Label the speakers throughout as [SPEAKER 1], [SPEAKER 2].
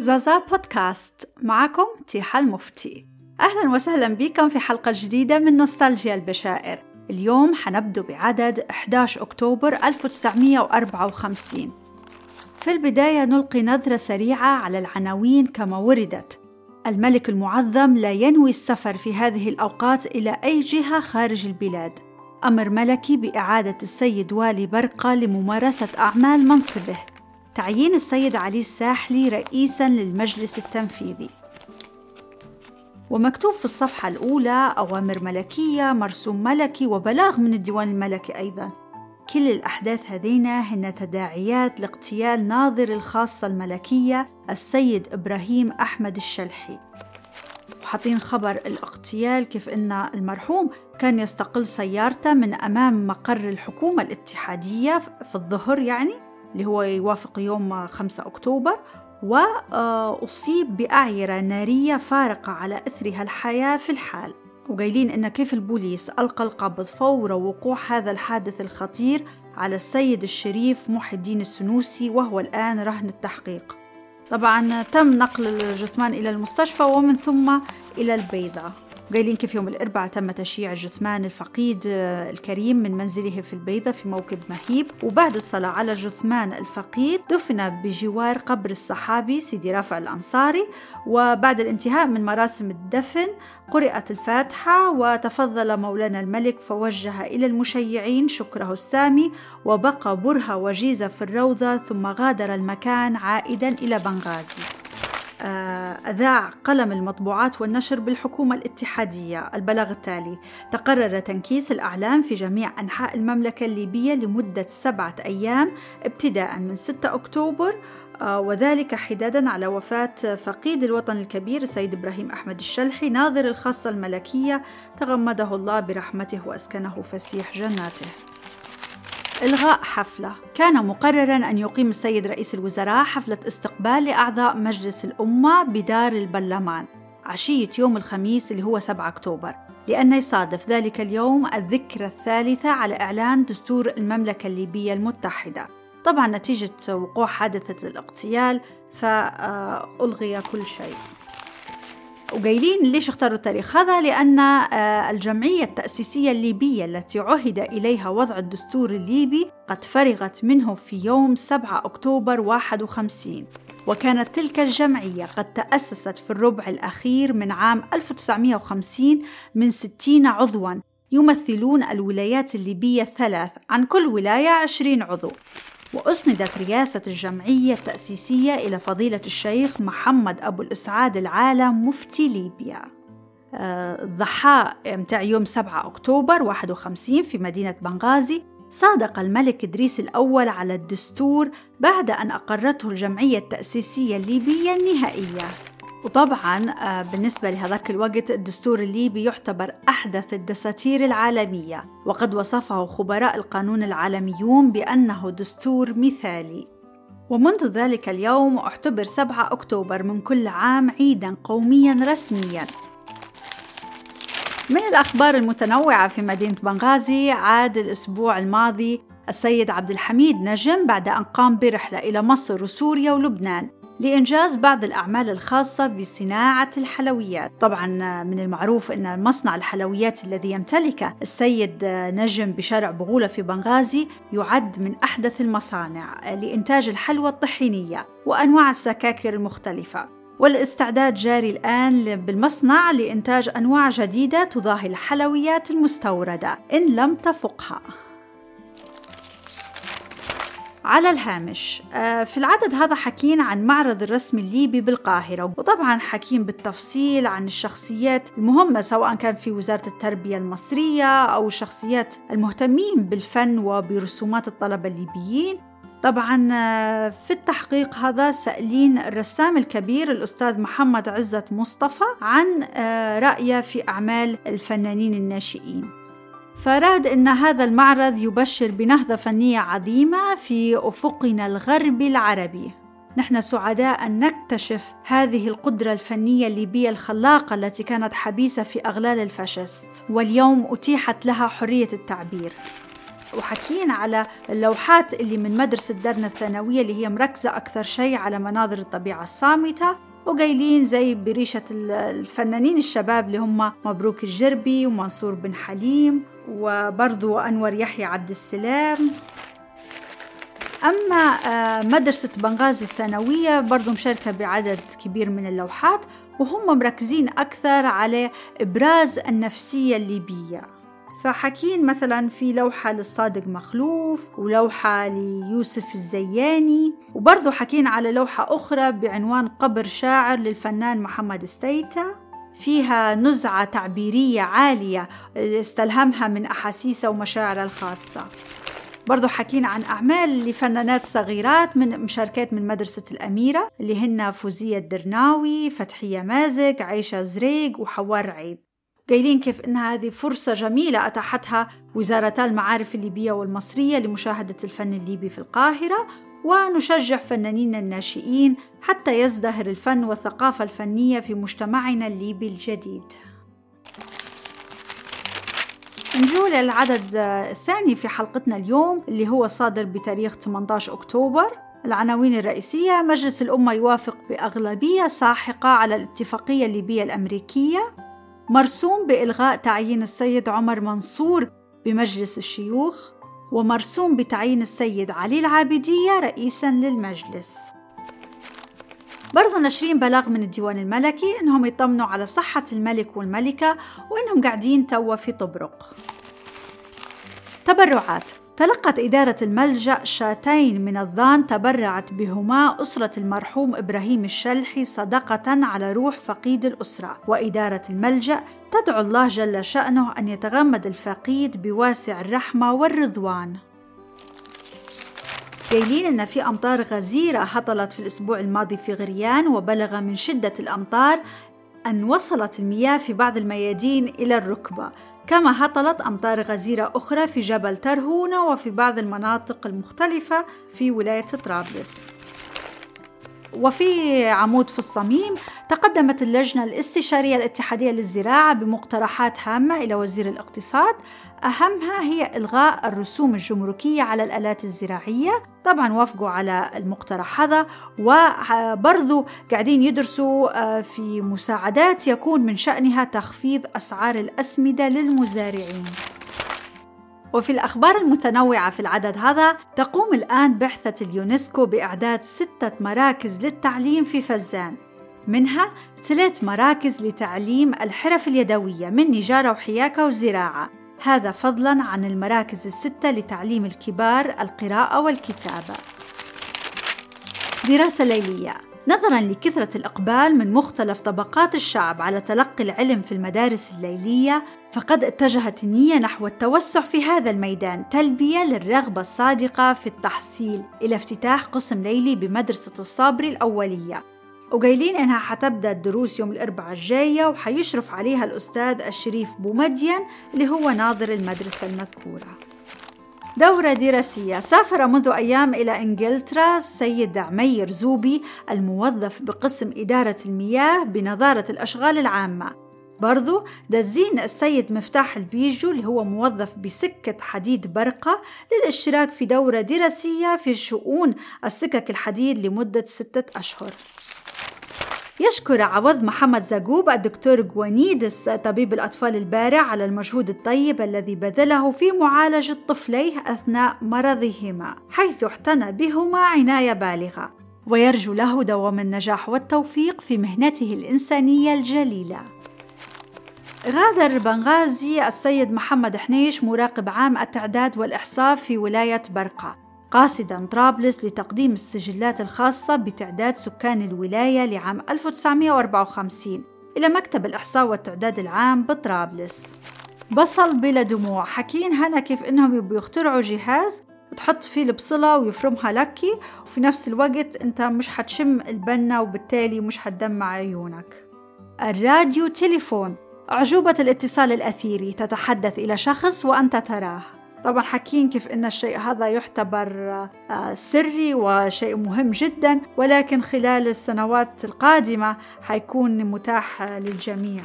[SPEAKER 1] زازا بودكاست. معكم تيحة المفتي. أهلا وسهلا بكم في حلقة جديدة من نوستالجيا البشائر. اليوم حنبدو بعدد 11 أكتوبر 1954 في البداية نلقي نظرة سريعة على العناوين كما وردت. الملك المعظم لا ينوي السفر في هذه الأوقات إلى أي جهة خارج البلاد. أمر ملكي بإعادة السيد والي برقة لممارسة أعمال منصبه. تعيين السيد علي الساحلي رئيسا للمجلس التنفيذي. ومكتوب في الصفحة الأولى أوامر ملكية مرسوم ملكي وبلاغ من الديوان الملكي أيضا. كل الأحداث هذينا هن تداعيات لاغتيال ناظر الخاصة الملكية السيد إبراهيم أحمد الشلحي. وحاطين خبر الاغتيال كيف أن المرحوم كان يستقل سيارته من أمام مقر الحكومة الاتحادية في الظهر يعني. اللي هو يوافق يوم 5 أكتوبر وأصيب بأعيرة نارية فارقة على إثرها الحياة في الحال. وقايلين إن كيف البوليس ألقى القبض فور وقوع هذا الحادث الخطير على السيد الشريف محي الدين السنوسي وهو الآن رهن التحقيق. طبعا تم نقل الجثمان إلى المستشفى ومن ثم إلى البيضة قايلين كيف يوم الأربعاء تم تشييع جثمان الفقيد آه، الكريم من منزله في البيضة في موكب مهيب. وبعد الصلاة على جثمان الفقيد دفن بجوار قبر الصحابي سيدي رافع الأنصاري. وبعد الانتهاء من مراسم الدفن قرأت الفاتحة وتفضل مولانا الملك فوجه إلى المشيعين شكره السامي وبقى برهة وجيزة في الروضة ثم غادر المكان عائدا إلى بنغازي. أذاع قلم المطبوعات والنشر بالحكومة الاتحادية. البلاغ التالي تقرر تنكيس الأعلام في جميع أنحاء المملكة الليبية لمدة سبعة أيام ابتداء من 6 أكتوبر آه، وذلك حدادا على وفاة فقيد الوطن الكبير السيد إبراهيم أحمد الشلحي ناظر الخاصة الملكية تغمده الله برحمته وأسكنه فسيح جناته. إلغاء حفلة. كان مقررا أن يقيم السيد رئيس الوزراء حفلة استقبال لأعضاء مجلس الأمة بدار البرلمان عشية يوم الخميس اللي هو 7 أكتوبر لأن يصادف ذلك اليوم الذكرى الثالثة على إعلان دستور المملكة الليبية المتحدة. طبعا نتيجة وقوع حادثة الاغتيال فألغي كل شيء. وقايلين ليش اختاروا التاريخ؟ هذا لأن آه، الجمعية التأسيسية الليبية التي عهد إليها وضع الدستور الليبي قد فرغت منه في يوم 7 أكتوبر 51 وكانت تلك الجمعية قد تأسست في الربع الأخير من عام 1950 من 60 عضواً يمثلون الولايات الليبية الثلاث عن كل ولاية 20 عضو. وأسندت رئاسة الجمعية التأسيسية إلى فضيلة الشيخ محمد أبو الإسعاد العالم مفتي ليبيا. الضحاء آه، متاع يوم 7 أكتوبر 51 في مدينة بنغازي. صادق الملك إدريس الأول على الدستور بعد أن أقرته الجمعية التأسيسية الليبية النهائية. وطبعا آه، بالنسبة لهذاك الوقت الدستور الليبي يعتبر أحدث الدساتير العالمية وقد وصفه خبراء القانون العالميون بأنه دستور مثالي. ومنذ ذلك اليوم اعتبر 7 أكتوبر من كل عام عيدا قوميا رسميا. من الأخبار المتنوعة في مدينة بنغازي عاد الأسبوع الماضي السيد عبد الحميد نجم بعد أن قام برحلة إلى مصر وسوريا ولبنان. لإنجاز بعض الأعمال الخاصة بصناعة الحلويات. طبعا من المعروف أن مصنع الحلويات الذي يمتلكه السيد نجم بشارع بغولة في بنغازي يعد من أحدث المصانع لإنتاج الحلوى الطحينية وأنواع السكاكر المختلفة. والاستعداد جاري الآن بالمصنع لإنتاج أنواع جديدة تضاهي الحلويات المستوردة إن لم تفقها. على الهامش. آه، في العدد هذا حكينا عن معرض الرسم الليبي بالقاهرة وطبعا حكين بالتفصيل عن الشخصيات المهمة سواء كان في وزارة التربية المصرية أو الشخصيات المهتمين بالفن وبرسومات الطلبة الليبيين. طبعا آه، في التحقيق هذا سألين الرسام الكبير الأستاذ محمد عزت مصطفى عن آه، رأيه في أعمال الفنانين الناشئين. فراد أن هذا المعرض يبشر بنهضة فنية عظيمة في أفقنا الغربي العربي. نحن سعداء أن نكتشف هذه القدرة الفنية الليبية الخلاقة التي كانت حبيسة في أغلال الفاشست. واليوم أتيحت لها حرية التعبير. وحكين على اللوحات اللي من مدرسة درنا الثانوية اللي هي مركزة أكثر شيء على مناظر الطبيعة الصامتة وقايلين زي بريشة الفنانين الشباب اللي هم مبروك الجربي ومنصور بن حليم وبرضو أنور يحيى عبد السلام. أما آه، مدرسة بنغازي الثانوية برضو مشاركة بعدد كبير من اللوحات وهم مركزين أكثر على إبراز النفسية الليبية. فحكين مثلا في لوحة للصادق مخلوف ولوحة ليوسف الزياني وبرضو حكين على لوحة أخرى بعنوان قبر شاعر للفنان محمد ستيتا. فيها نزعة تعبيرية عالية استلهمها من أحاسيسه ومشاعره الخاصة. برضو حكينا عن أعمال لفنانات صغيرات من مشاركات من مدرسة الأميرة اللي هن فوزية الدرناوي فتحية مازق عيشة زريق وحوار رعيب قايلين كيف إن هذه فرصة جميلة أتاحتها وزارتا المعارف الليبية والمصرية لمشاهدة الفن الليبي في القاهرة ونشجع فنانين الناشئين حتى يزدهر الفن والثقافة الفنية في مجتمعنا الليبي الجديد. نجو للعدد الثاني في حلقتنا اليوم اللي هو صادر بتاريخ 18 أكتوبر. العناوين الرئيسية مجلس الأمة يوافق بأغلبية ساحقة على الاتفاقية الليبية الأمريكية. مرسوم بإلغاء تعيين السيد عمر منصور بمجلس الشيوخ. ومرسوم بتعيين السيد علي العابدية رئيسا للمجلس. برضو ناشرين بلاغ من الديوان الملكي إنهم يطمنوا على صحة الملك والملكة وإنهم قاعدين توا في طبرق. تبرعات. تلقت إدارة الملجأ شاتين من الظان تبرعت بهما أسرة المرحوم إبراهيم الشلحي صدقة على روح فقيد الأسرة. وإدارة الملجأ تدعو الله جل شأنه أن يتغمد الفقيد بواسع الرحمة والرضوان. قايلين إن في أمطار غزيرة هطلت في الأسبوع الماضي في غريان وبلغ من شدة الأمطار أن وصلت المياه في بعض الميادين إلى الركبة. كما هطلت أمطار غزيرة أخرى في جبل ترهونة وفي بعض المناطق المختلفة في ولاية طرابلس. وفي عمود في الصميم تقدمت اللجنة الاستشارية الاتحادية للزراعة بمقترحات هامة إلى وزير الاقتصاد. أهمها هي إلغاء الرسوم الجمركية على الآلات الزراعية. طبعا وافقوا على المقترح هذا وبرضو قاعدين يدرسوا آه، في مساعدات يكون من شأنها تخفيض أسعار الأسمدة للمزارعين. وفي الأخبار المتنوعة في العدد هذا تقوم الآن بعثة اليونسكو بإعداد ستة مراكز للتعليم في فزان. منها ثلاث مراكز لتعليم الحرف اليدوية من نجارة وحياكة وزراعة. هذا فضلا عن المراكز الستة لتعليم الكبار القراءة والكتابة. دراسة ليلية. نظرا لكثرة الإقبال من مختلف طبقات الشعب على تلقي العلم في المدارس الليلية فقد اتجهت النية نحو التوسع في هذا الميدان تلبية للرغبة الصادقة في التحصيل إلى افتتاح قسم ليلي بمدرسة الصابري الأولية. وقايلين إنها حتبدأ الدروس يوم الأربعاء الجاية وحيشرف عليها الأستاذ الشريف بومدين اللي هو ناظر المدرسة المذكورة. دورة دراسية. سافر منذ أيام إلى إنجلترا السيد عمير زوبي الموظف بقسم إدارة المياه بنظارة الأشغال العامة. برضو دزين السيد مفتاح البيجو اللي هو موظف بسكة حديد برقة للاشتراك في دورة دراسية في شؤون السكك الحديد لمدة ستة أشهر. يشكر عوض محمد زقوب الدكتور جوانيدس طبيب الأطفال البارع على المجهود الطيب الذي بذله في معالجة طفليه أثناء مرضهما حيث اعتنى بهما عناية بالغة. ويرجو له دوام النجاح والتوفيق في مهنته الإنسانية الجليلة. غادر بنغازي السيد محمد حنيش مراقب عام التعداد والإحصاء في ولاية برقة. قاصدا طرابلس لتقديم السجلات الخاصة بتعداد سكان الولاية لعام 1954 إلى مكتب الإحصاء والتعداد العام بطرابلس. بصل بلا دموع. حكين هنا كيف إنهم بيخترعوا جهاز تحط فيه البصلة ويفرمها لكي وفي نفس الوقت أنت مش حتشم البنة وبالتالي مش حتدمع عيونك. الراديو تليفون. أعجوبة الاتصال الأثيري. تتحدث إلى شخص وأنت تراه. طبعا حكين كيف إن الشيء هذا يعتبر آه، سري وشيء مهم جدا ولكن خلال السنوات القادمة حيكون متاح للجميع.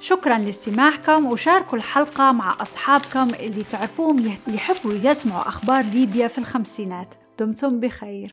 [SPEAKER 1] شكرا لاستماعكم وشاركوا الحلقة مع أصحابكم اللي تعرفوهم يحبوا يسمعوا أخبار ليبيا في الخمسينات. دمتم بخير.